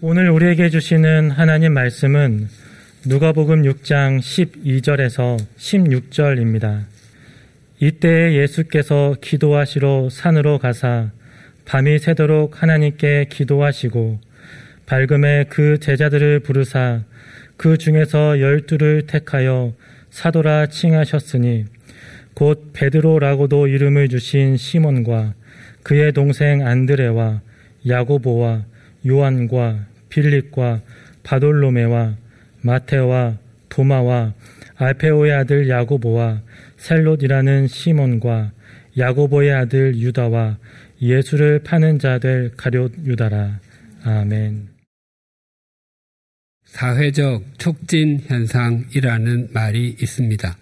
오늘 우리에게 주시는 하나님 말씀은 누가복음 6장 12절에서 16절입니다. 이때에 예수께서 기도하시러 산으로 가사 밤이 새도록 하나님께 기도하시고 밝음에 그 제자들을 부르사 그 중에서 열두를 택하여 사도라 칭하셨으니 곧 베드로라고도 이름을 주신 시몬과 그의 동생 안드레와 야고보와 요한과 빌립과 바돌로메와 마테와 도마와 알페오의 아들 야고보와 셀롯이라는 시몬과 야고보의 아들 유다와 예수를 파는 자들 가룟 유다라. 아멘. 사회적 촉진 현상이라는 말이 있습니다.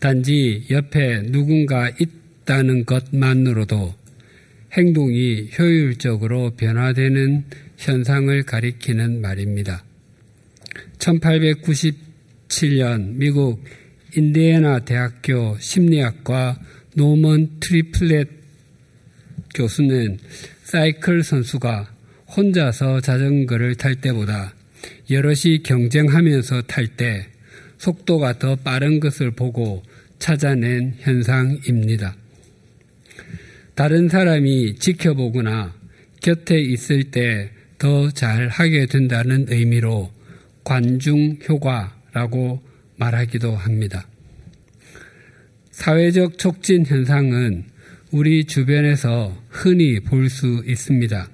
단지 옆에 누군가 있다는 것만으로도 행동이 효율적으로 변화되는 현상을 가리키는 말입니다. 1897년 미국 인디애나 대학교 심리학과 노먼 트리플렛 교수는 사이클 선수가 혼자서 자전거를 탈 때보다 여럿이 경쟁하면서 탈 때 속도가 더 빠른 것을 보고 찾아낸 현상입니다. 다른 사람이 지켜보거나 곁에 있을 때 더 잘 하게 된다는 의미로 관중 효과라고 말하기도 합니다. 사회적 촉진 현상은 우리 주변에서 흔히 볼 수 있습니다.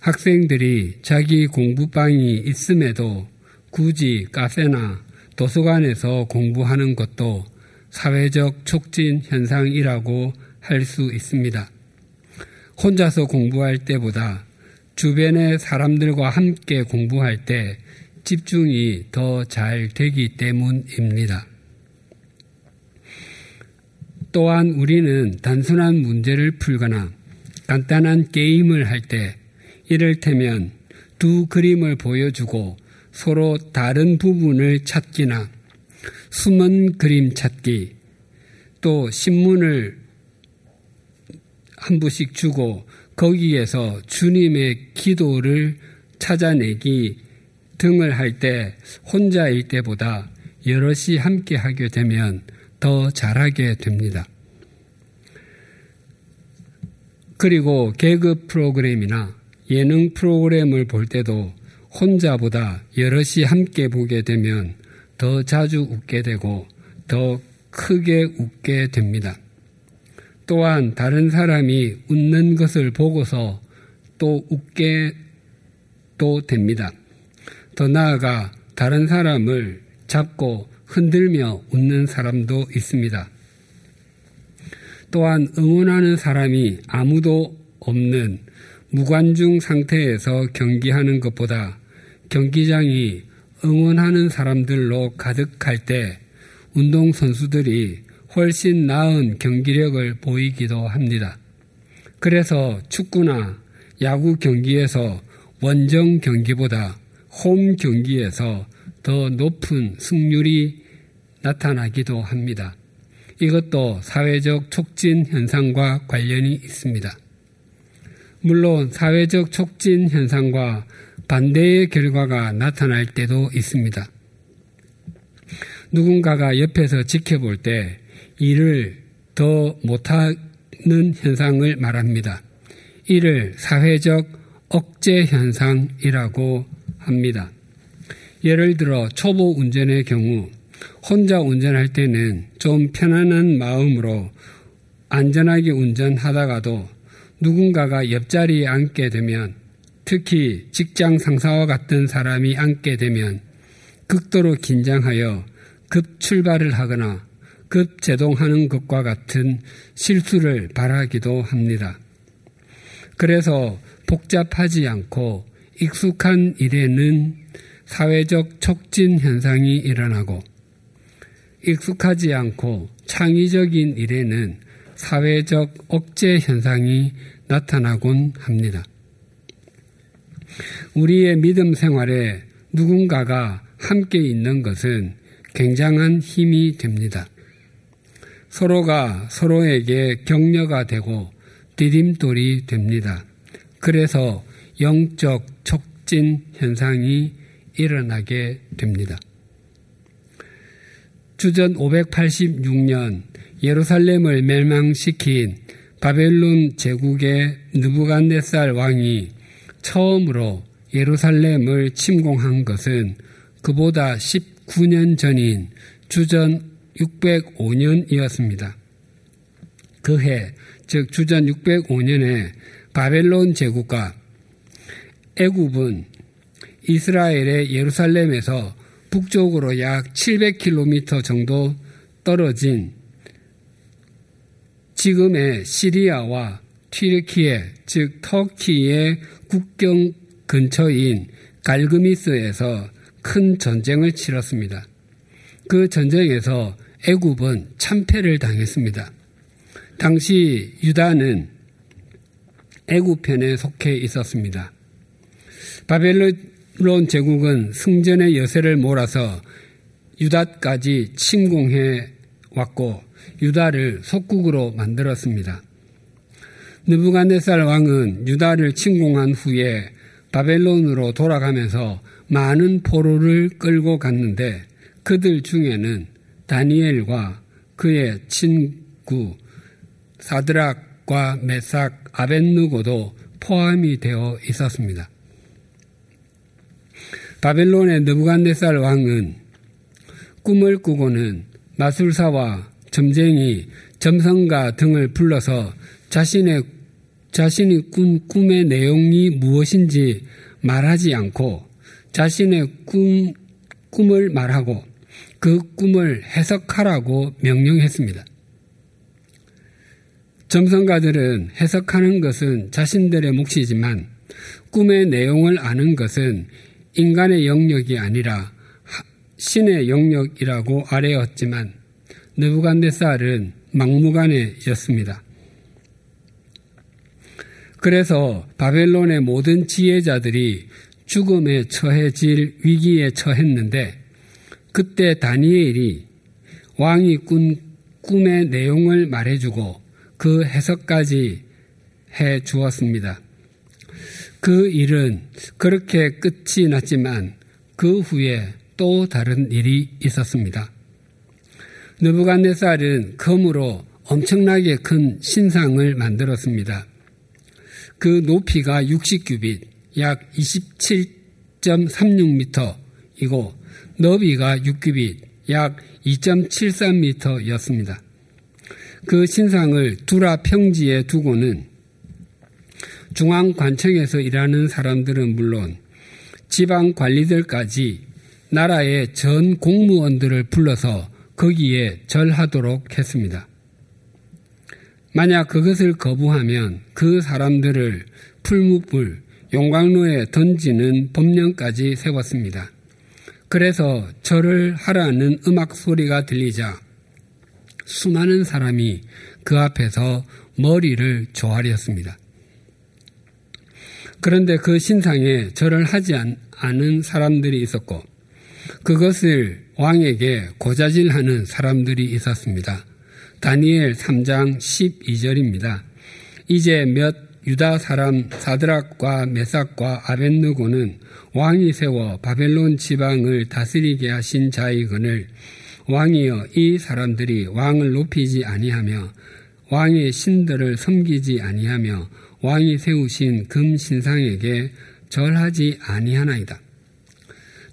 학생들이 자기 공부방이 있음에도 굳이 카페나 도서관에서 공부하는 것도 사회적 촉진 현상이라고 할 수 있습니다. 혼자서 공부할 때보다 주변의 사람들과 함께 공부할 때 집중이 더 잘 되기 때문입니다. 또한 우리는 단순한 문제를 풀거나 간단한 게임을 할 때 이를테면 두 그림을 보여주고 서로 다른 부분을 찾기나 숨은 그림 찾기 또 신문을 한 부씩 주고 거기에서 주님의 기도를 찾아내기 등을 할 때 혼자일 때보다 여럿이 함께 하게 되면 더 잘하게 됩니다. 그리고 개그 프로그램이나 예능 프로그램을 볼 때도 혼자보다 여럿이 함께 보게 되면 더 자주 웃게 되고 더 크게 웃게 됩니다. 또한 다른 사람이 웃는 것을 보고서 또 웃게 또 됩니다. 더 나아가 다른 사람을 잡고 흔들며 웃는 사람도 있습니다. 또한 응원하는 사람이 아무도 없는 무관중 상태에서 경기하는 것보다 경기장이 응원하는 사람들로 가득할 때 운동선수들이 훨씬 나은 경기력을 보이기도 합니다. 그래서 축구나 야구 경기에서 원정 경기보다 홈 경기에서 더 높은 승률이 나타나기도 합니다. 이것도 사회적 촉진 현상과 관련이 있습니다. 물론 사회적 촉진 현상과 반대의 결과가 나타날 때도 있습니다. 누군가가 옆에서 지켜볼 때 일을 더 못하는 현상을 말합니다. 이를 사회적 억제 현상이라고 합니다. 예를 들어 초보 운전의 경우 혼자 운전할 때는 좀 편안한 마음으로 안전하게 운전하다가도 누군가가 옆자리에 앉게 되면 특히 직장 상사와 같은 사람이 앉게 되면 극도로 긴장하여 급 출발을 하거나 급제동하는 것과 같은 실수를 바라기도 합니다. 그래서 복잡하지 않고 익숙한 일에는 사회적 촉진 현상이 일어나고 익숙하지 않고 창의적인 일에는 사회적 억제 현상이 나타나곤 합니다. 우리의 믿음 생활에 누군가가 함께 있는 것은 굉장한 힘이 됩니다. 서로가 서로에게 격려가 되고 디딤돌이 됩니다. 그래서 영적 확진 현상이 일어나게 됩니다. 주전 586년 예루살렘을 멸망시킨 바벨론 제국의 느부갓네살 왕이 처음으로 예루살렘을 침공한 것은 그보다 19년 전인 주전 605년이었습니다. 그 해, 즉 주전 605년에 바벨론 제국과 애굽은 이스라엘의 예루살렘에서 북쪽으로 약 700km 정도 떨어진 지금의 시리아와 튀르키예, 즉 터키의 국경 근처인 갈그미스에서 큰 전쟁을 치렀습니다. 그 전쟁에서 애굽은 참패를 당했습니다. 당시 유다는 애굽 편에 속해 있었습니다. 바벨론 제국은 승전의 여세를 몰아서 유다까지 침공해 왔고 유다를 속국으로 만들었습니다. 느부갓네살 왕은 유다를 침공한 후에 바벨론으로 돌아가면서 많은 포로를 끌고 갔는데 그들 중에는 다니엘과 그의 친구 사드락과 메삭, 아벤누고도 포함이 되어 있었습니다. 바벨론의 느부갓네살 왕은 꿈을 꾸고는 마술사와 점쟁이, 점성가 등을 불러서 자신의 자신이 꾼 꿈의 내용이 무엇인지 말하지 않고 자신의 꿈, 꿈을 말하고 그 꿈을 해석하라고 명령했습니다. 점성가들은 해석하는 것은 자신들의 몫이지만 꿈의 내용을 아는 것은 인간의 영역이 아니라 신의 영역이라고 아뢰었지만 느부갓네살은 막무가내였습니다. 그래서 바벨론의 모든 지혜자들이 죽음에 처해질 위기에 처했는데 그때 다니엘이 왕이 꾼 꿈의 내용을 말해주고 그 해석까지 해 주었습니다. 그 일은 그렇게 끝이 났지만 그 후에 또 다른 일이 있었습니다. 느부갓네살은 검으로 엄청나게 큰 신상을 만들었습니다. 그 높이가 60규빗, 약 27.36m이고 너비가 6규빗, 약 2.73m였습니다. 그 신상을 두라 평지에 두고는 중앙 관청에서 일하는 사람들은 물론 지방 관리들까지 나라의 전 공무원들을 불러서 거기에 절하도록 했습니다. 만약 그것을 거부하면 그 사람들을 풀무불, 용광로에 던지는 법령까지 세웠습니다. 그래서 절을 하라는 음악 소리가 들리자 수많은 사람이 그 앞에서 머리를 조아렸습니다. 그런데 그 신상에 절을 하지 않은 사람들이 있었고 그것을 왕에게 고자질하는 사람들이 있었습니다. 다니엘 3장 12절입니다. 이제 몇 유다 사람 사드락과 메삭과 아벤누고는 왕이 세워 바벨론 지방을 다스리게 하신 자이건을 왕이여 이 사람들이 왕을 높이지 아니하며 왕의 신들을 섬기지 아니하며 왕이 세우신 금 신상에게 절하지 아니하나이다.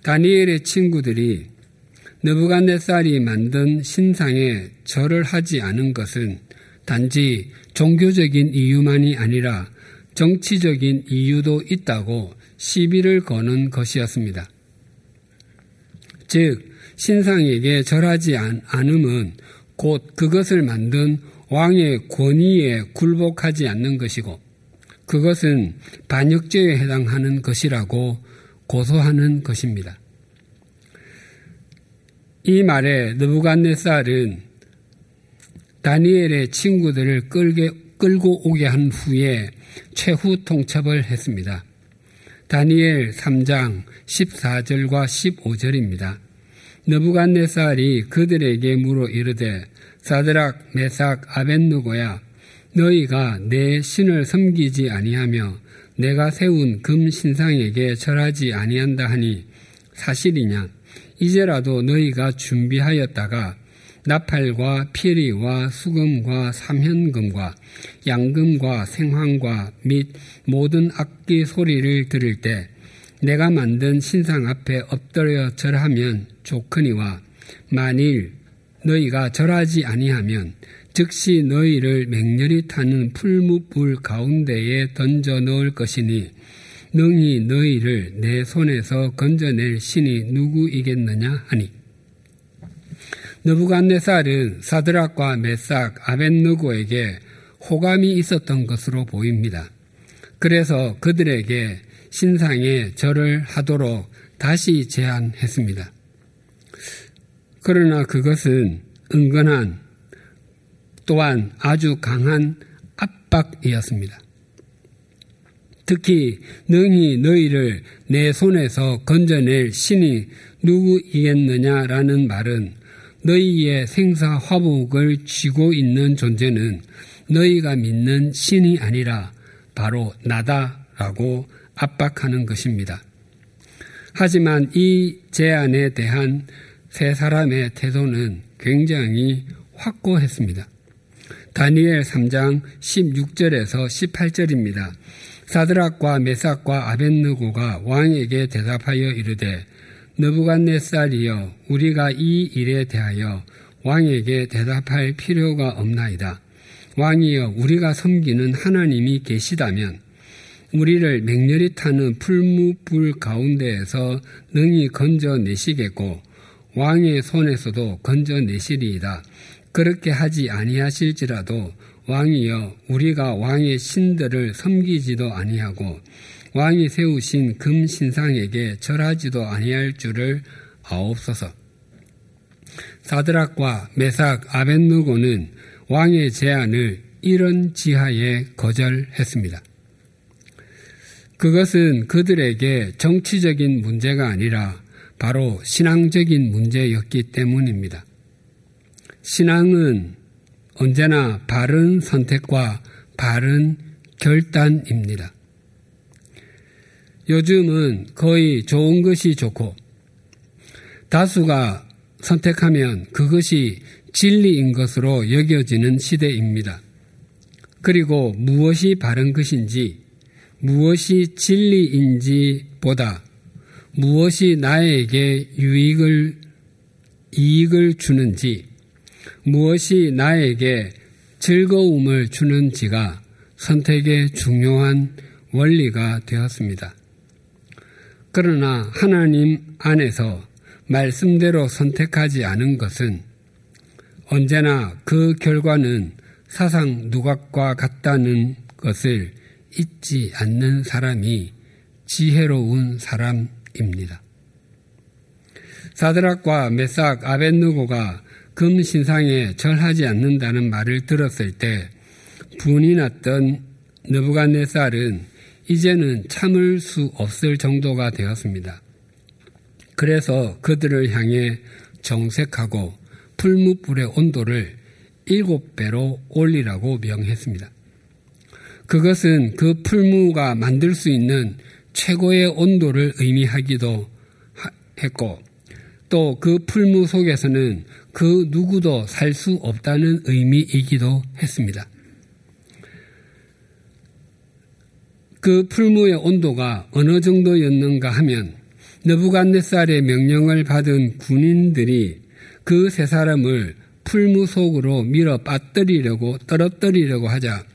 다니엘의 친구들이 느부갓네살이 만든 신상에 절을 하지 않은 것은 단지 종교적인 이유만이 아니라 정치적인 이유도 있다고 시비를 거는 것이었습니다. 즉, 신상에게 절하지 않음은 곧 그것을 만든 왕의 권위에 굴복하지 않는 것이고 그것은 반역죄에 해당하는 것이라고 고소하는 것입니다. 이 말에 느부갓네살은 다니엘의 친구들을 끌게, 끌고 오게 한 후에 최후 통첩을 했습니다. 다니엘 3장 14절과 15절입니다. 느부갓네살이 그들에게 물어 이르되 사드락 메삭 아벤누고야 너희가 내 신을 섬기지 아니하며 내가 세운 금 신상에게 절하지 아니한다 하니 사실이냐 이제라도 너희가 준비하였다가 나팔과 피리와 수금과 삼현금과 양금과 생황과 및 모든 악기 소리를 들을 때 내가 만든 신상 앞에 엎드려 절하면 좋거니와 만일 너희가 절하지 아니하면 즉시 너희를 맹렬히 타는 풀무불 가운데에 던져 넣을 것이니 능히 너희를 내 손에서 건져낼 신이 누구이겠느냐 하니 느부갓네살은 사드락과 메삭, 아벤느고에게 호감이 있었던 것으로 보입니다. 그래서 그들에게 신상에 절을 하도록 다시 제안했습니다. 그러나 그것은 은근한 또한 아주 강한 압박이었습니다. 특히 능히 너희를 내 손에서 건져낼 신이 누구이겠느냐라는 말은 너희의 생사 화복을 쥐고 있는 존재는 너희가 믿는 신이 아니라 바로 나다라고 압박하는 것입니다. 하지만 이 제안에 대한 세 사람의 태도는 굉장히 확고했습니다. 다니엘 3장 16절에서 18절입니다. 사드락과 메삭과 아벤느고가 왕에게 대답하여 이르되 느부갓네살이여 우리가 이 일에 대하여 왕에게 대답할 필요가 없나이다. 왕이여 우리가 섬기는 하나님이 계시다면 우리를 맹렬히 타는 풀무불 가운데에서 능히 건져내시겠고 왕의 손에서도 건져내시리이다. 그렇게 하지 아니하실지라도 왕이여 우리가 왕의 신들을 섬기지도 아니하고 왕이 세우신 금 신상에게 절하지도 아니할 줄을 아옵소서. 사드락과 메삭 아벤누고는 왕의 제안을 이런 지하에 거절했습니다. 그것은 그들에게 정치적인 문제가 아니라 바로 신앙적인 문제였기 때문입니다. 신앙은 언제나 바른 선택과 바른 결단입니다. 요즘은 거의 좋은 것이 좋고 다수가 선택하면 그것이 진리인 것으로 여겨지는 시대입니다. 그리고 무엇이 바른 것인지, 무엇이 진리인지 보다 무엇이 나에게 유익을, 이익을 주는지, 무엇이 나에게 즐거움을 주는지가 선택의 중요한 원리가 되었습니다. 그러나 하나님 안에서 말씀대로 선택하지 않은 것은 언제나 그 결과는 사상 누각과 같다는 것을 잊지 않는 사람이 지혜로운 사람입니다. 사드락과 메삭 아벤누고가 금 신상에 절하지 않는다는 말을 들었을 때 분이 났던 느부갓네살은 이제는 참을 수 없을 정도가 되었습니다. 그래서 그들을 향해 정색하고 풀무불의 온도를 일곱 배로 올리라고 명했습니다. 그것은 그 풀무가 만들 수 있는 최고의 온도를 의미하기도 했고 또 그 풀무 속에서는 그 누구도 살 수 없다는 의미이기도 했습니다. 그 풀무의 온도가 어느 정도였는가 하면 느부갓네살의 명령을 받은 군인들이 그 세 사람을 풀무 속으로 밀어 빠뜨리려고 떨어뜨리려고 하자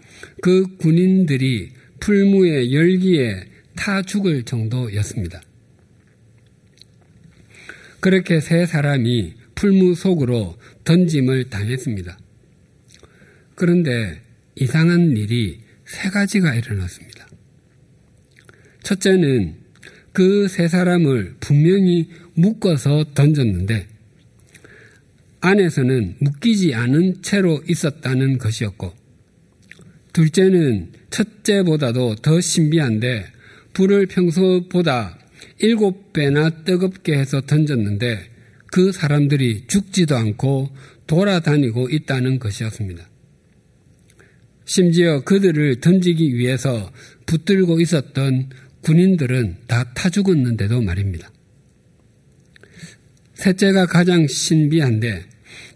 그 군인들이 풀무의 열기에 타 죽을 정도였습니다. 그렇게 세 사람이 풀무 속으로 던짐을 당했습니다. 그런데 이상한 일이 세 가지가 일어났습니다. 첫째는 그 세 사람을 분명히 묶어서 던졌는데 안에서는 묶이지 않은 채로 있었다는 것이었고 둘째는 첫째보다도 더 신비한데 불을 평소보다 일곱 배나 뜨겁게 해서 던졌는데 그 사람들이 죽지도 않고 돌아다니고 있다는 것이었습니다. 심지어 그들을 던지기 위해서 붙들고 있었던 군인들은 다 타 죽었는데도 말입니다. 셋째가 가장 신비한데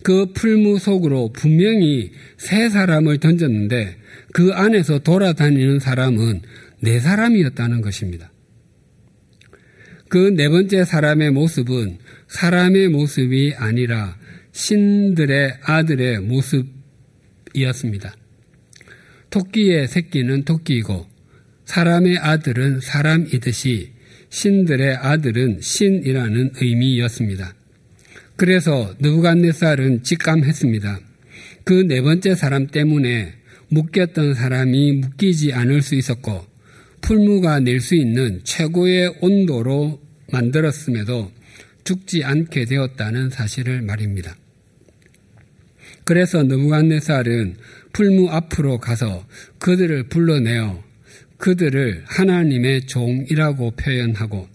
그 풀무 속으로 분명히 세 사람을 던졌는데 그 안에서 돌아다니는 사람은 네 사람이었다는 것입니다. 그 네 번째 사람의 모습은 사람의 모습이 아니라 신들의 아들의 모습이었습니다. 토끼의 새끼는 토끼이고 사람의 아들은 사람이듯이 신들의 아들은 신이라는 의미였습니다. 그래서 느부갓네살은 직감했습니다. 그 네 번째 사람 때문에 묶였던 사람이 묶이지 않을 수 있었고 풀무가 낼 수 있는 최고의 온도로 만들었음에도 죽지 않게 되었다는 사실을 말입니다. 그래서 느부갓네살은 풀무 앞으로 가서 그들을 불러내어 그들을 하나님의 종이라고 표현하고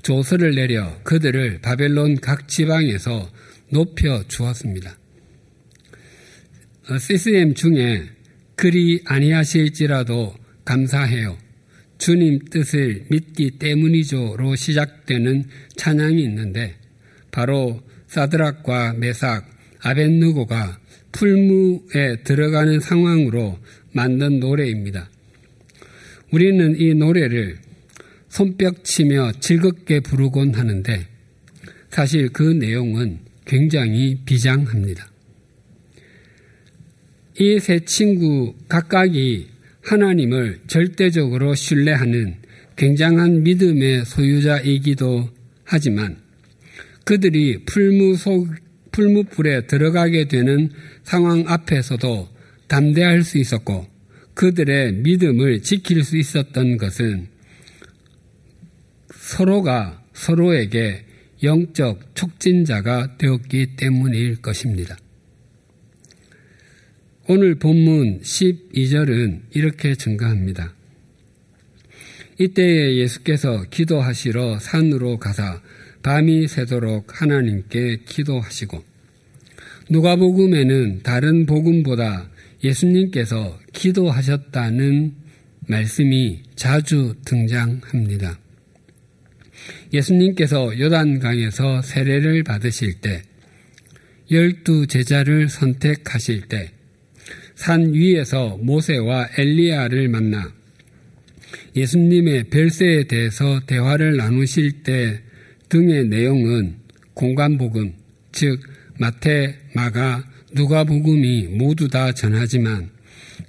조서를 내려 그들을 바벨론 각 지방에서 높여 주었습니다. CCM 어, 중에 그리 아니하실지라도 감사해요. 주님 뜻을 믿기 때문이죠로 시작되는 찬양이 있는데 바로 사드락과 메삭, 아벤누고가 풀무에 들어가는 상황으로 만든 노래입니다. 우리는 이 노래를 손뼉치며 즐겁게 부르곤 하는데 사실 그 내용은 굉장히 비장합니다. 이 세 친구 각각이 하나님을 절대적으로 신뢰하는 굉장한 믿음의 소유자이기도 하지만 그들이 풀무 속, 풀무불에 들어가게 되는 상황 앞에서도 담대할 수 있었고 그들의 믿음을 지킬 수 있었던 것은 서로가 서로에게 영적 촉진자가 되었기 때문일 것입니다. 오늘 본문 12절은 이렇게 증가합니다. 이때에 예수께서 기도하시러 산으로 가사 밤이 새도록 하나님께 기도하시고 누가복음에는 다른 복음보다 예수님께서 기도하셨다는 말씀이 자주 등장합니다. 예수님께서 요단강에서 세례를 받으실 때, 열두 제자를 선택하실 때, 산 위에서 모세와 엘리야를 만나 예수님의 별세에 대해서 대화를 나누실 때 등의 내용은 공간복음, 즉 마태, 마가, 누가복음이 모두 다 전하지만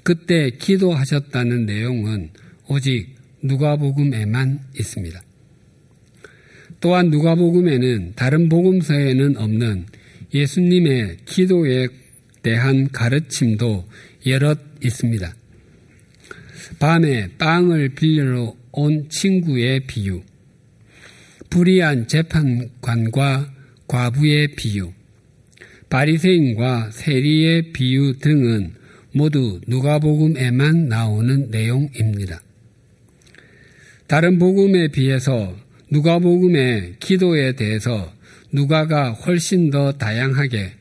그때 기도하셨다는 내용은 오직 누가복음에만 있습니다. 또한 누가복음에는 다른 복음서에는 없는 예수님의 기도에 대한 가르침도 여럿 있습니다. 밤에 빵을 빌려 온 친구의 비유, 불의한 재판관과 과부의 비유, 바리새인과 세리의 비유 등은 모두 누가복음에만 나오는 내용입니다. 다른 복음에 비해서 누가복음의 기도에 대해서 누가가 훨씬 더 다양하게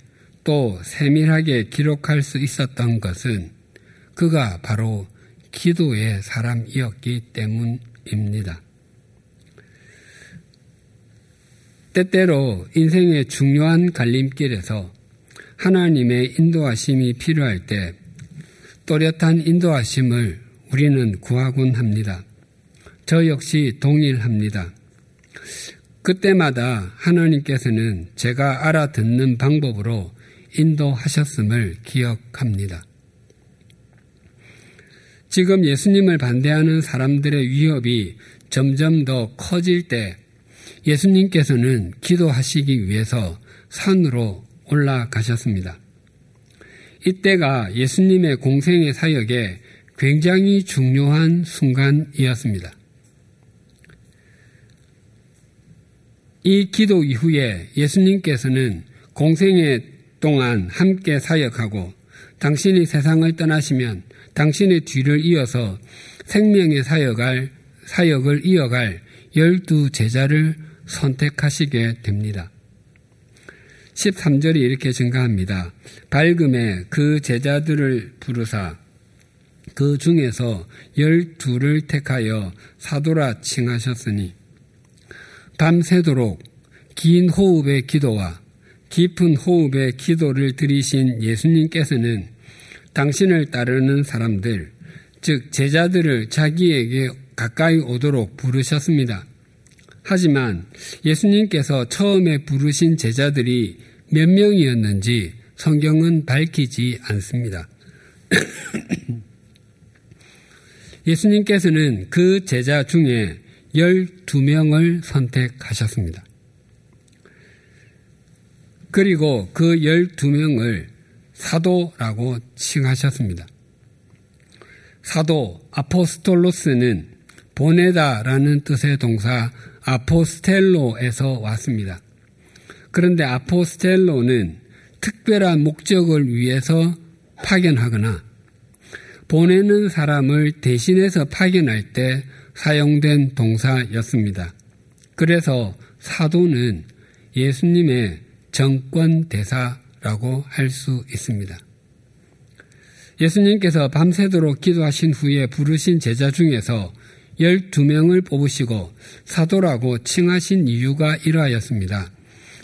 또 세밀하게 기록할 수 있었던 것은 그가 바로 기도의 사람이었기 때문입니다. 때때로 인생의 중요한 갈림길에서 하나님의 인도하심이 필요할 때 또렷한 인도하심을 우리는 구하곤 합니다. 저 역시 동일합니다. 그때마다 하나님께서는 제가 알아듣는 방법으로 인도하셨음을 기억합니다. 지금 예수님을 반대하는 사람들의 위협이 점점 더 커질 때 예수님께서는 기도하시기 위해서 산으로 올라가셨습니다. 이때가 예수님의 공생의 사역에 굉장히 중요한 순간이었습니다. 이 기도 이후에 예수님께서는 공생의 동안 함께 사역하고 당신이 세상을 떠나시면 당신의 뒤를 이어서 생명의 사역을, 사역을 이어갈 열두 제자를 선택하시게 됩니다. 13절이 이렇게 증가합니다. 밝음에 그 제자들을 부르사 그 중에서 열두를 택하여 사도라 칭하셨으니 밤새도록 긴 호흡의 기도와 깊은 호흡의 기도를 들이신 예수님께서는 당신을 따르는 사람들, 즉 제자들을 자기에게 가까이 오도록 부르셨습니다. 하지만 예수님께서 처음에 부르신 제자들이 몇 명이었는지 성경은 밝히지 않습니다. 예수님께서는 그 제자 중에 12명을 선택하셨습니다. 그리고 그 12명을 사도라고 칭하셨습니다. 사도 아포스톨로스는 보내다라는 뜻의 동사 아포스텔로에서 왔습니다. 그런데 아포스텔로는 특별한 목적을 위해서 파견하거나 보내는 사람을 대신해서 파견할 때 사용된 동사였습니다. 그래서 사도는 예수님의 정권 대사라고 할 수 있습니다. 예수님께서 밤새도록 기도하신 후에 부르신 제자 중에서 12명을 뽑으시고 사도라고 칭하신 이유가 이러하였습니다.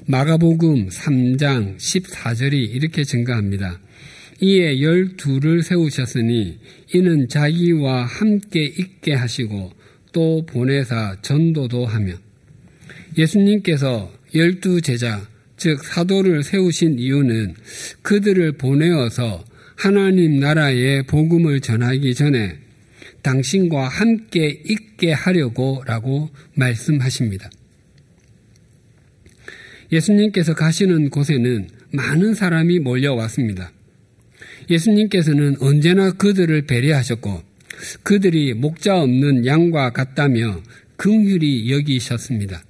마가복음 3장 14절이 이렇게 증가합니다. 이에 열두를 세우셨으니 이는 자기와 함께 있게 하시고 또 보내사 전도도 하며 예수님께서 열두 제자 즉 사도를 세우신 이유는 그들을 보내어서 하나님 나라의 복음을 전하기 전에 당신과 함께 있게 하려고 라고 말씀하십니다. 예수님께서 가시는 곳에는 많은 사람이 몰려왔습니다. 예수님께서는 언제나 그들을 배려하셨고 그들이 목자 없는 양과 같다며 긍휼히 여기셨습니다.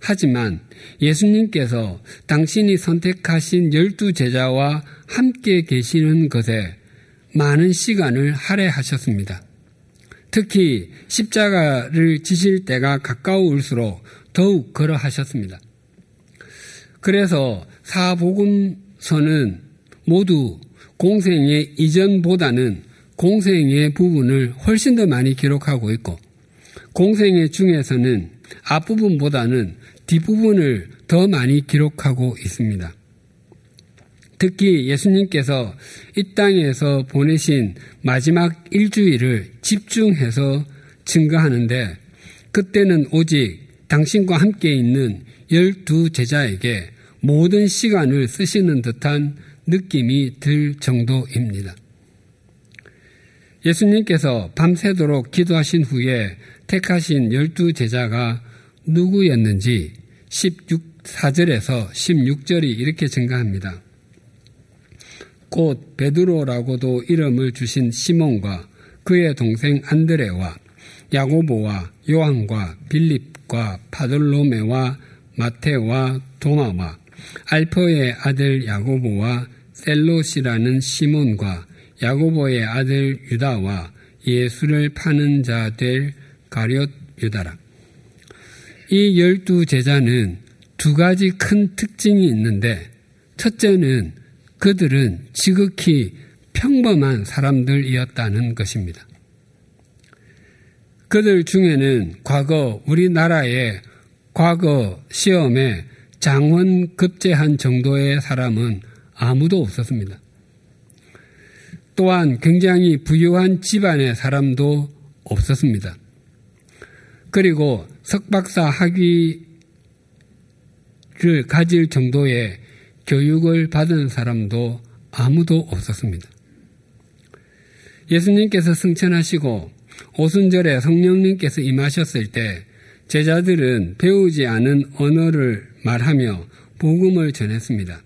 하지만 예수님께서 당신이 선택하신 열두 제자와 함께 계시는 것에 많은 시간을 할애하셨습니다. 특히 십자가를 지실 때가 가까울수록 더욱 그러하셨습니다. 그래서 사복음서는 모두 공생의 이전보다는 공생의 부분을 훨씬 더 많이 기록하고 있고 공생의 중에서는 앞부분보다는 뒷부분을 더 많이 기록하고 있습니다. 특히 예수님께서 이 땅에서 보내신 마지막 일주일을 집중해서 증거하는데 그때는 오직 당신과 함께 있는 열두 제자에게 모든 시간을 쓰시는 듯한 느낌이 들 정도입니다. 예수님께서 밤새도록 기도하신 후에 택하신 열두 제자가 누구였는지 16사절에서 16절이 이렇게 증가합니다. 곧 베드로라고도 이름을 주신 시몬과 그의 동생 안드레와 야고보와 요한과 빌립과 파돌로메와 마테와 도마와 알퍼의 아들 야고보와 셀롯이라는 시몬과 야고보의 아들 유다와 예수를 파는 자 될 가룟 유다라. 이 열두 제자는 두 가지 큰 특징이 있는데 첫째는 그들은 지극히 평범한 사람들이었다는 것입니다. 그들 중에는 과거 우리나라의 과거 시험에 장원 급제한 정도의 사람은 아무도 없었습니다. 또한 굉장히 부유한 집안의 사람도 없었습니다. 그리고 석박사 학위를 가질 정도의 교육을 받은 사람도 아무도 없었습니다. 예수님께서 승천하시고 오순절에 성령님께서 임하셨을 때 제자들은 배우지 않은 언어를 말하며 복음을 전했습니다.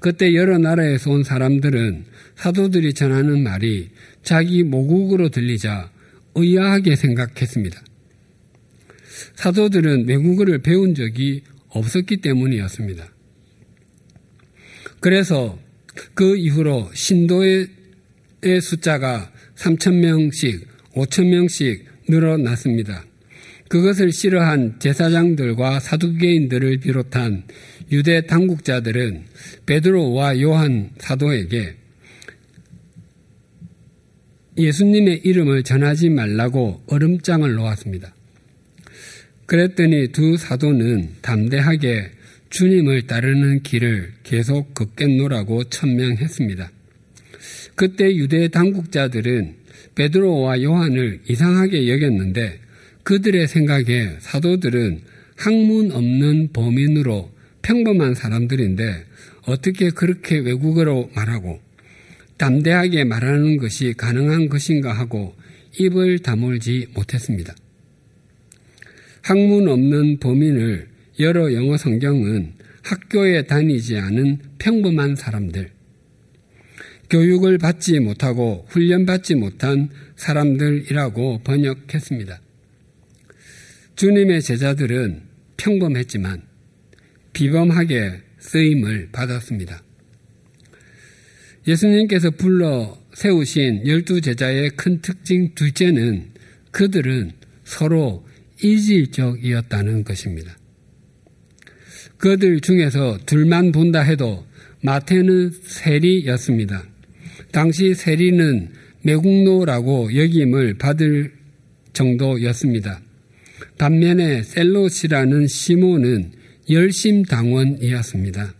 그때 여러 나라에서 온 사람들은 사도들이 전하는 말이 자기 모국으로 들리자 의아하게 생각했습니다. 사도들은 외국어를 배운 적이 없었기 때문이었습니다. 그래서 그 이후로 신도의 숫자가 3천명씩, 5천명씩 늘어났습니다. 그것을 싫어한 제사장들과 사두개인들을 비롯한 유대 당국자들은 베드로와 요한 사도에게 예수님의 이름을 전하지 말라고 얼음장을 놓았습니다. 그랬더니 두 사도는 담대하게 주님을 따르는 길을 계속 걷겠노라고 천명했습니다. 그때 유대 당국자들은 베드로와 요한을 이상하게 여겼는데 그들의 생각에 사도들은 학문 없는 범인으로 평범한 사람들인데 어떻게 그렇게 외국어로 말하고 담대하게 말하는 것이 가능한 것인가 하고 입을 다물지 못했습니다. 학문 없는 범인을 여러 영어 성경은 학교에 다니지 않은 평범한 사람들, 교육을 받지 못하고 훈련받지 못한 사람들이라고 번역했습니다. 주님의 제자들은 평범했지만 비범하게 쓰임을 받았습니다. 예수님께서 불러 세우신 열두 제자의 큰 특징 둘째는 그들은 서로 이질적이었다는 것입니다. 그들 중에서 둘만 본다 해도 마태는 세리였습니다. 당시 세리는 매국노라고 역임을 받을 정도였습니다. 반면에 셀롯이라는 시몬은 열심당원이었습니다.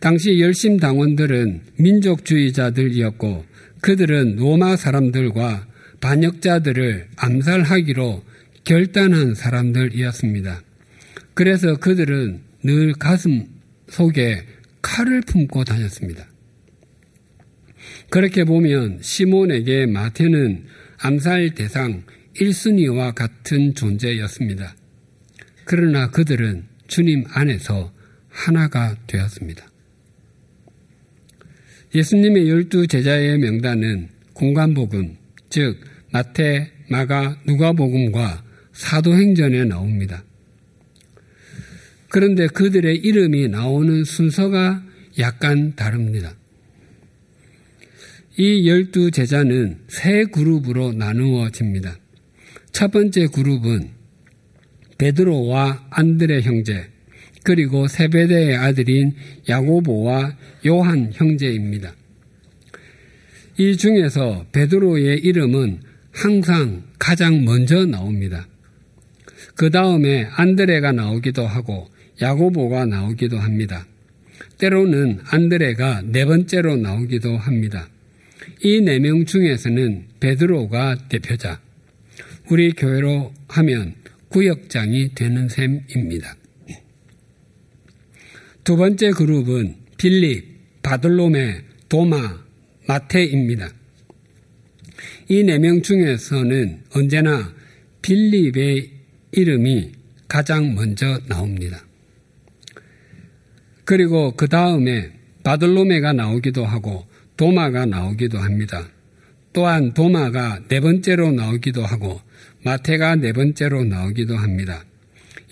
당시 열심당원들은 민족주의자들이었고 그들은 로마 사람들과 반역자들을 암살하기로 결단한 사람들이었습니다. 그래서 그들은 늘 가슴 속에 칼을 품고 다녔습니다. 그렇게 보면 시몬에게 마태는 암살 대상 1순위와 같은 존재였습니다. 그러나 그들은 주님 안에서 하나가 되었습니다. 예수님의 열두 제자의 명단은 공간복음, 즉 마태, 마가, 누가복음과 사도행전에 나옵니다. 그런데 그들의 이름이 나오는 순서가 약간 다릅니다. 이 열두 제자는 세 그룹으로 나누어집니다. 첫 번째 그룹은 베드로와 안드레 형제, 그리고 세베대의 아들인 야고보와 요한 형제입니다. 이 중에서 베드로의 이름은 항상 가장 먼저 나옵니다. 그 다음에 안드레가 나오기도 하고 야고보가 나오기도 합니다. 때로는 안드레가 네 번째로 나오기도 합니다. 이 네 명 중에서는 베드로가 대표자, 우리 교회로 하면 구역장이 되는 셈입니다. 두 번째 그룹은 빌립, 바들로메, 도마, 마테입니다. 이 네 명 중에서는 언제나 빌립의 이름이 가장 먼저 나옵니다. 그리고 그 다음에 바들로메가 나오기도 하고 도마가 나오기도 합니다. 또한 도마가 네 번째로 나오기도 하고 마태가 네 번째로 나오기도 합니다.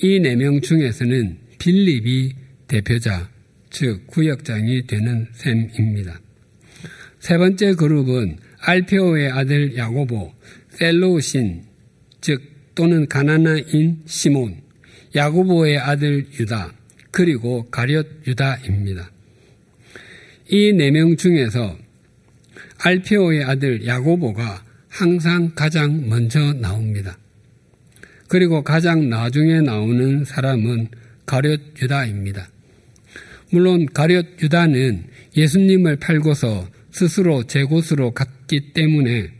이 네 명 중에서는 빌립이 대표자, 즉 구역장이 되는 셈입니다. 세 번째 그룹은 알페오의 아들 야고보, 셀로우신, 즉 또는 가나나인 시몬, 야고보의 아들 유다, 그리고 가룟 유다입니다. 이 네 명 중에서 알페오의 아들 야고보가 항상 가장 먼저 나옵니다. 그리고 가장 나중에 나오는 사람은 가룟 유다입니다. 물론 가룟 유다는 예수님을 팔고서 스스로 제 곳으로 갔기 때문에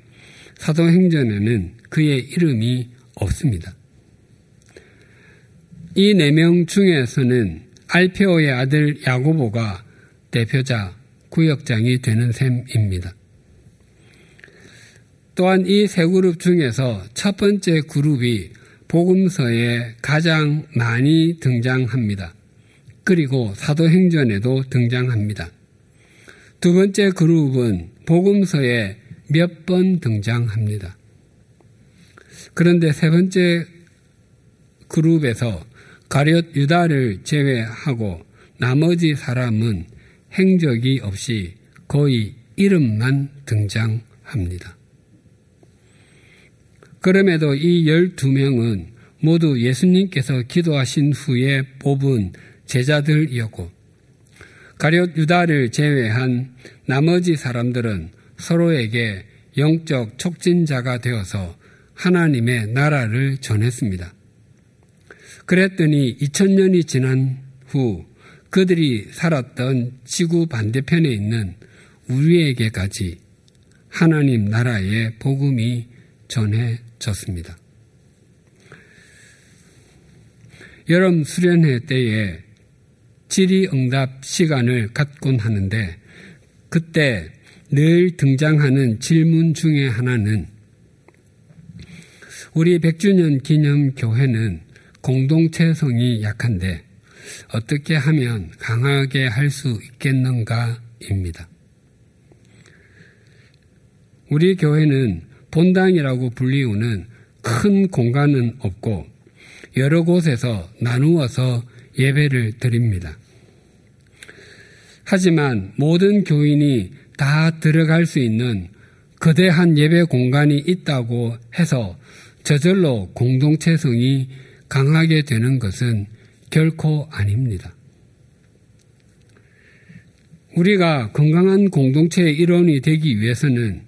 사도행전에는 그의 이름이 없습니다. 이 네 명 중에서는 알페오의 아들 야고보가 대표자 구역장이 되는 셈입니다. 또한 이 세 그룹 중에서 첫 번째 그룹이 복음서에 가장 많이 등장합니다. 그리고 사도행전에도 등장합니다. 두 번째 그룹은 복음서에 몇 번 등장합니다. 그런데 세 번째 그룹에서 가룟 유다를 제외하고 나머지 사람은 행적이 없이 거의 이름만 등장합니다. 그럼에도 이 12명은 모두 예수님께서 기도하신 후에 뽑은 제자들이었고 가룟 유다를 제외한 나머지 사람들은 서로에게 영적 촉진자가 되어서 하나님의 나라를 전했습니다. 그랬더니 2000년이 지난 후 그들이 살았던 지구 반대편에 있는 우리에게까지 하나님 나라의 복음이 전해졌습니다. 여름 수련회 때에 질의응답 시간을 갖곤 하는데 그때 늘 등장하는 질문 중에 하나는 우리 100주년 기념 교회는 공동체성이 약한데 어떻게 하면 강하게 할 수 있겠는가입니다. 우리 교회는 본당이라고 불리우는 큰 공간은 없고 여러 곳에서 나누어서 예배를 드립니다. 하지만 모든 교인이 다 들어갈 수 있는 거대한 예배 공간이 있다고 해서 저절로 공동체성이 강하게 되는 것은 결코 아닙니다. 우리가 건강한 공동체의 일원이 되기 위해서는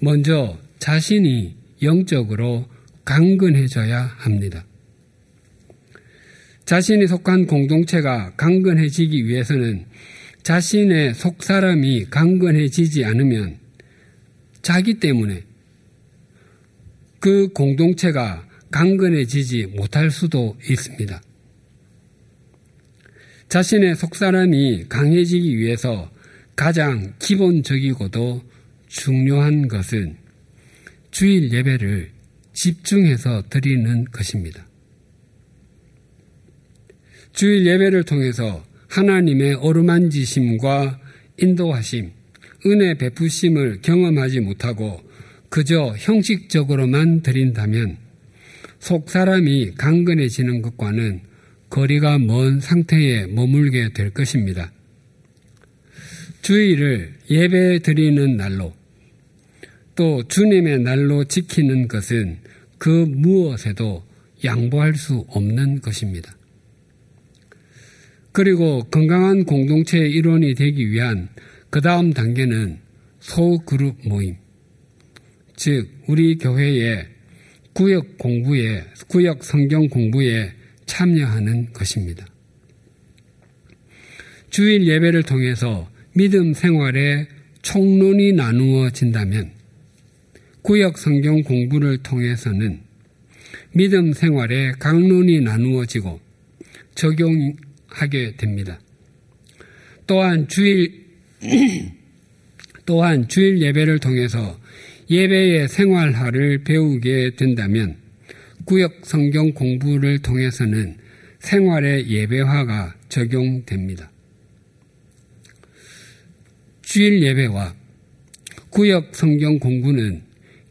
먼저 자신이 영적으로 강건해져야 합니다. 자신이 속한 공동체가 강건해지기 위해서는 자신의 속 사람이 강건해지지 않으면 자기 때문에 그 공동체가 강건해지지 못할 수도 있습니다. 자신의 속 사람이 강해지기 위해서 가장 기본적이고도 중요한 것은 주일 예배를 집중해서 드리는 것입니다. 주일 예배를 통해서 하나님의 어루만지심과 인도하심, 은혜 베푸심을 경험하지 못하고 그저 형식적으로만 드린다면 속 사람이 강건해지는 것과는 거리가 먼 상태에 머물게 될 것입니다. 주일을 예배 드리는 날로 또 주님의 날로 지키는 것은 그 무엇에도 양보할 수 없는 것입니다. 그리고 건강한 공동체의 일원이 되기 위한 그 다음 단계는 소그룹 모임. 즉, 우리 교회의 구역 공부에, 구역 성경 공부에 참여하는 것입니다. 주일 예배를 통해서 믿음 생활에 총론이 나누어진다면 구역 성경 공부를 통해서는 믿음 생활에 강론이 나누어지고 적용하게 됩니다. 또한 주일 또한 주일 예배를 통해서 예배의 생활화를 배우게 된다면 구역 성경 공부를 통해서는 생활의 예배화가 적용됩니다. 주일 예배와 구역 성경 공부는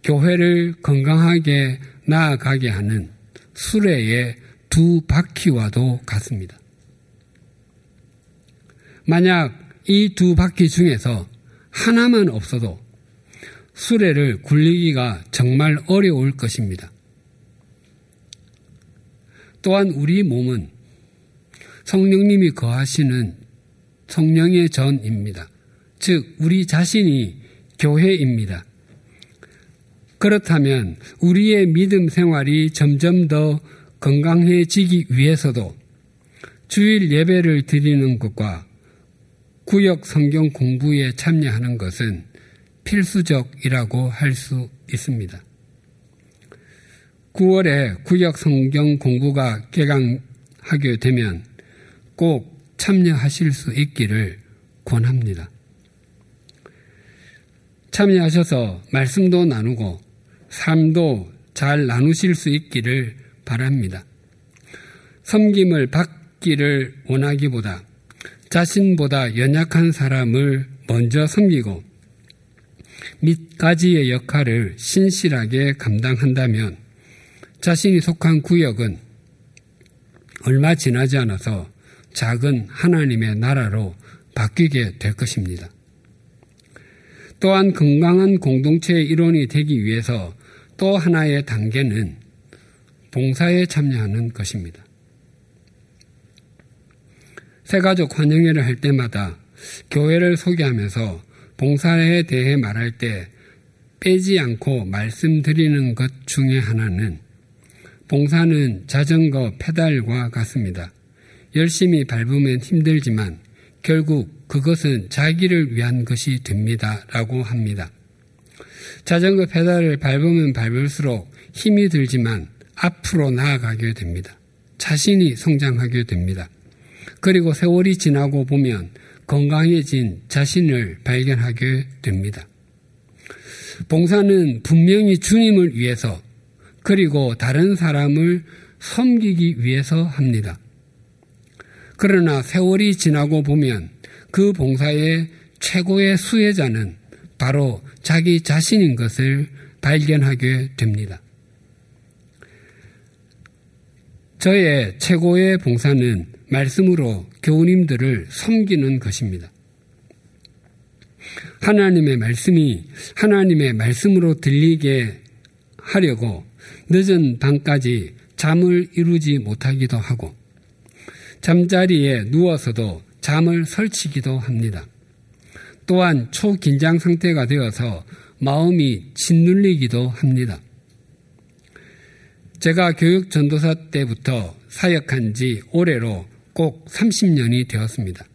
교회를 건강하게 나아가게 하는 수레의 두 바퀴와도 같습니다. 만약 이 두 바퀴 중에서 하나만 없어도 수레를 굴리기가 정말 어려울 것입니다. 또한 우리 몸은 성령님이 거하시는 성령의 전입니다. 즉, 우리 자신이 교회입니다. 그렇다면 우리의 믿음 생활이 점점 더 건강해지기 위해서도 주일 예배를 드리는 것과 구역 성경 공부에 참여하는 것은 필수적이라고 할 수 있습니다. 9월에 구역 성경 공부가 개강하게 되면 꼭 참여하실 수 있기를 권합니다. 참여하셔서 말씀도 나누고 삶도 잘 나누실 수 있기를 바랍니다. 섬김을 받기를 원하기보다 자신보다 연약한 사람을 먼저 섬기고 밑가지의 역할을 신실하게 감당한다면 자신이 속한 구역은 얼마 지나지 않아서 작은 하나님의 나라로 바뀌게 될 것입니다. 또한 건강한 공동체의 일원이 되기 위해서 또 하나의 단계는 봉사에 참여하는 것입니다. 새가족 환영회를 할 때마다 교회를 소개하면서 봉사에 대해 말할 때 빼지 않고 말씀드리는 것 중에 하나는 봉사는 자전거 페달과 같습니다. 열심히 밟으면 힘들지만 결국 그것은 자기를 위한 것이 됩니다. 라고 합니다. 자전거 페달을 밟으면 밟을수록 힘이 들지만 앞으로 나아가게 됩니다. 자신이 성장하게 됩니다. 그리고 세월이 지나고 보면 건강해진 자신을 발견하게 됩니다. 봉사는 분명히 주님을 위해서 그리고 다른 사람을 섬기기 위해서 합니다. 그러나 세월이 지나고 보면 그 봉사의 최고의 수혜자는 바로 자기 자신인 것을 발견하게 됩니다. 저의 최고의 봉사는 말씀으로 교우님들을 섬기는 것입니다. 하나님의 말씀이 하나님의 말씀으로 들리게 하려고 늦은 밤까지 잠을 이루지 못하기도 하고 잠자리에 누워서도 잠을 설치기도 합니다. 또한 초긴장 상태가 되어서 마음이 짓눌리기도 합니다. 제가 교육 전도사 때부터 사역한 지 올해로 꼭 30년이 되었습니다.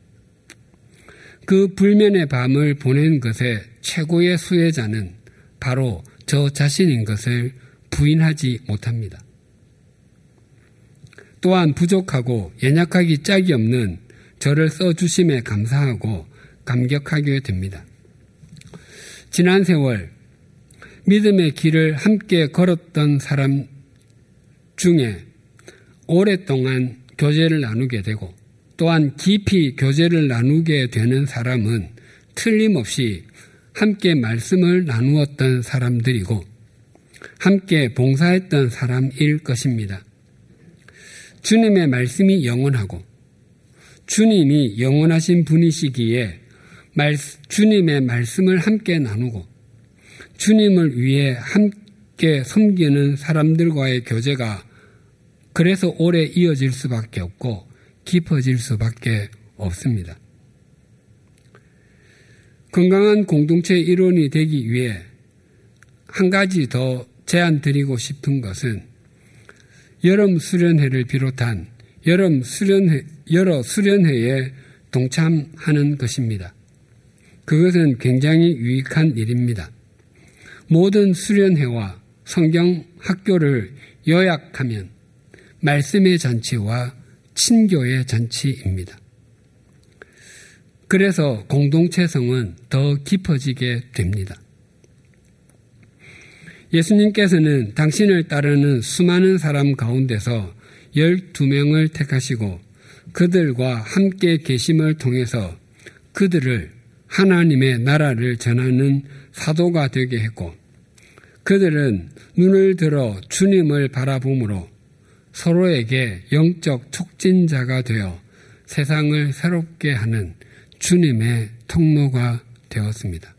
그 불면의 밤을 보낸 것의 최고의 수혜자는 바로 저 자신인 것을 부인하지 못합니다. 또한 부족하고 연약하기 짝이 없는 저를 써주심에 감사하고 감격하게 됩니다. 지난 세월 믿음의 길을 함께 걸었던 사람 중에 오랫동안 교제를 나누게 되고 또한 깊이 교제를 나누게 되는 사람은 틀림없이 함께 말씀을 나누었던 사람들이고 함께 봉사했던 사람일 것입니다. 주님의 말씀이 영원하고 주님이 영원하신 분이시기에 주님의 말씀을 함께 나누고 주님을 위해 함께 섬기는 사람들과의 교제가 그래서 오래 이어질 수밖에 없고 깊어질 수밖에 없습니다. 건강한 공동체 일원이 되기 위해 한 가지 더 제안 드리고 싶은 것은 여름 수련회를 비롯한 여름 수련회, 여러 수련회에 동참하는 것입니다. 그것은 굉장히 유익한 일입니다. 모든 수련회와 성경 학교를 요약하면 말씀의 잔치와 친교의 잔치입니다. 그래서 공동체성은 더 깊어지게 됩니다. 예수님께서는 당신을 따르는 수많은 사람 가운데서 12명을 택하시고 그들과 함께 계심을 통해서 그들을 하나님의 나라를 전하는 사도가 되게 했고 그들은 눈을 들어 주님을 바라봄으로 서로에게 영적 촉진자가 되어 세상을 새롭게 하는 주님의 통로가 되었습니다.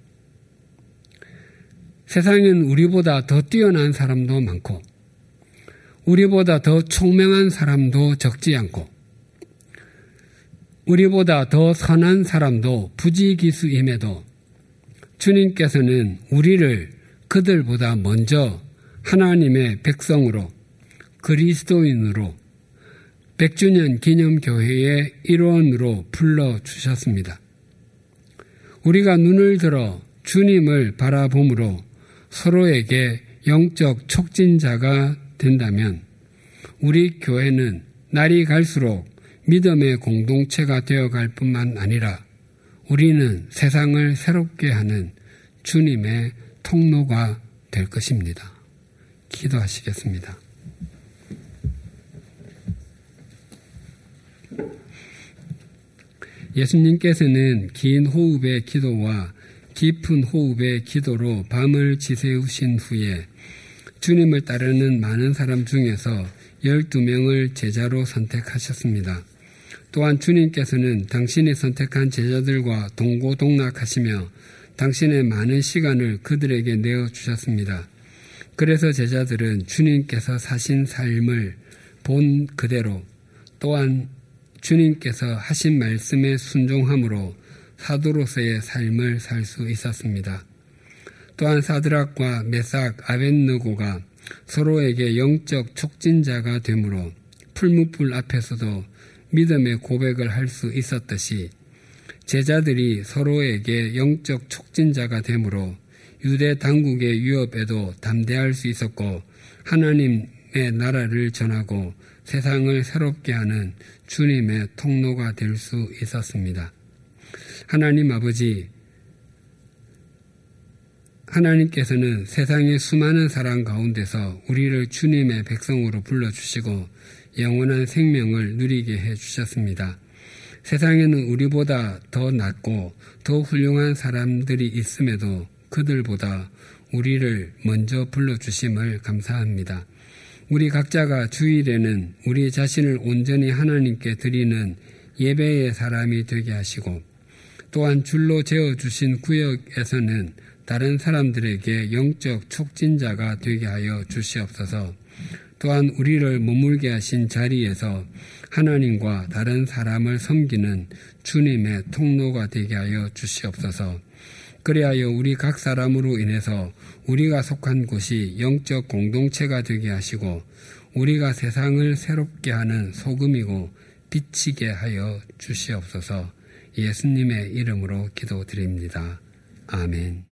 세상엔 우리보다 더 뛰어난 사람도 많고, 우리보다 더 총명한 사람도 적지 않고, 우리보다 더 선한 사람도 부지기수임에도 주님께서는 우리를 그들보다 먼저 하나님의 백성으로 그리스도인으로 100주년 기념교회의 일원으로 불러주셨습니다. 우리가 눈을 들어 주님을 바라봄으로 서로에게 영적 촉진자가 된다면 우리 교회는 날이 갈수록 믿음의 공동체가 되어갈 뿐만 아니라 우리는 세상을 새롭게 하는 주님의 통로가 될 것입니다. 기도하시겠습니다. 예수님께서는 긴 호흡의 기도와 깊은 호흡의 기도로 밤을 지새우신 후에 주님을 따르는 많은 사람 중에서 12명을 제자로 선택하셨습니다. 또한 주님께서는 당신이 선택한 제자들과 동고동락하시며 당신의 많은 시간을 그들에게 내어 주셨습니다. 그래서 제자들은 주님께서 사신 삶을 본 그대로 또한 주님께서 하신 말씀에 순종함으로 사도로서의 삶을 살 수 있었습니다. 또한 사드락과 메삭, 아벤느고가 서로에게 영적 촉진자가 되므로 풀무불 앞에서도 믿음의 고백을 할 수 있었듯이 제자들이 서로에게 영적 촉진자가 되므로 유대 당국의 위협에도 담대할 수 있었고 하나님의 나라를 전하고 세상을 새롭게 하는 주님의 통로가 될 수 있었습니다. 하나님 아버지, 하나님께서는 세상의 수많은 사람 가운데서 우리를 주님의 백성으로 불러주시고 영원한 생명을 누리게 해 주셨습니다. 세상에는 우리보다 더 낫고 더 훌륭한 사람들이 있음에도 그들보다 우리를 먼저 불러주심을 감사합니다. 우리 각자가 주일에는 우리 자신을 온전히 하나님께 드리는 예배의 사람이 되게 하시고 또한 줄로 재어 주신 구역에서는 다른 사람들에게 영적 촉진자가 되게 하여 주시옵소서. 또한 우리를 머물게 하신 자리에서 하나님과 다른 사람을 섬기는 주님의 통로가 되게 하여 주시옵소서 그리하여 우리 각 사람으로 인해서 우리가 속한 곳이 영적 공동체가 되게 하시고 우리가 세상을 새롭게 하는 소금이고 비치게 하여 주시옵소서 예수님의 이름으로 기도드립니다. 아멘.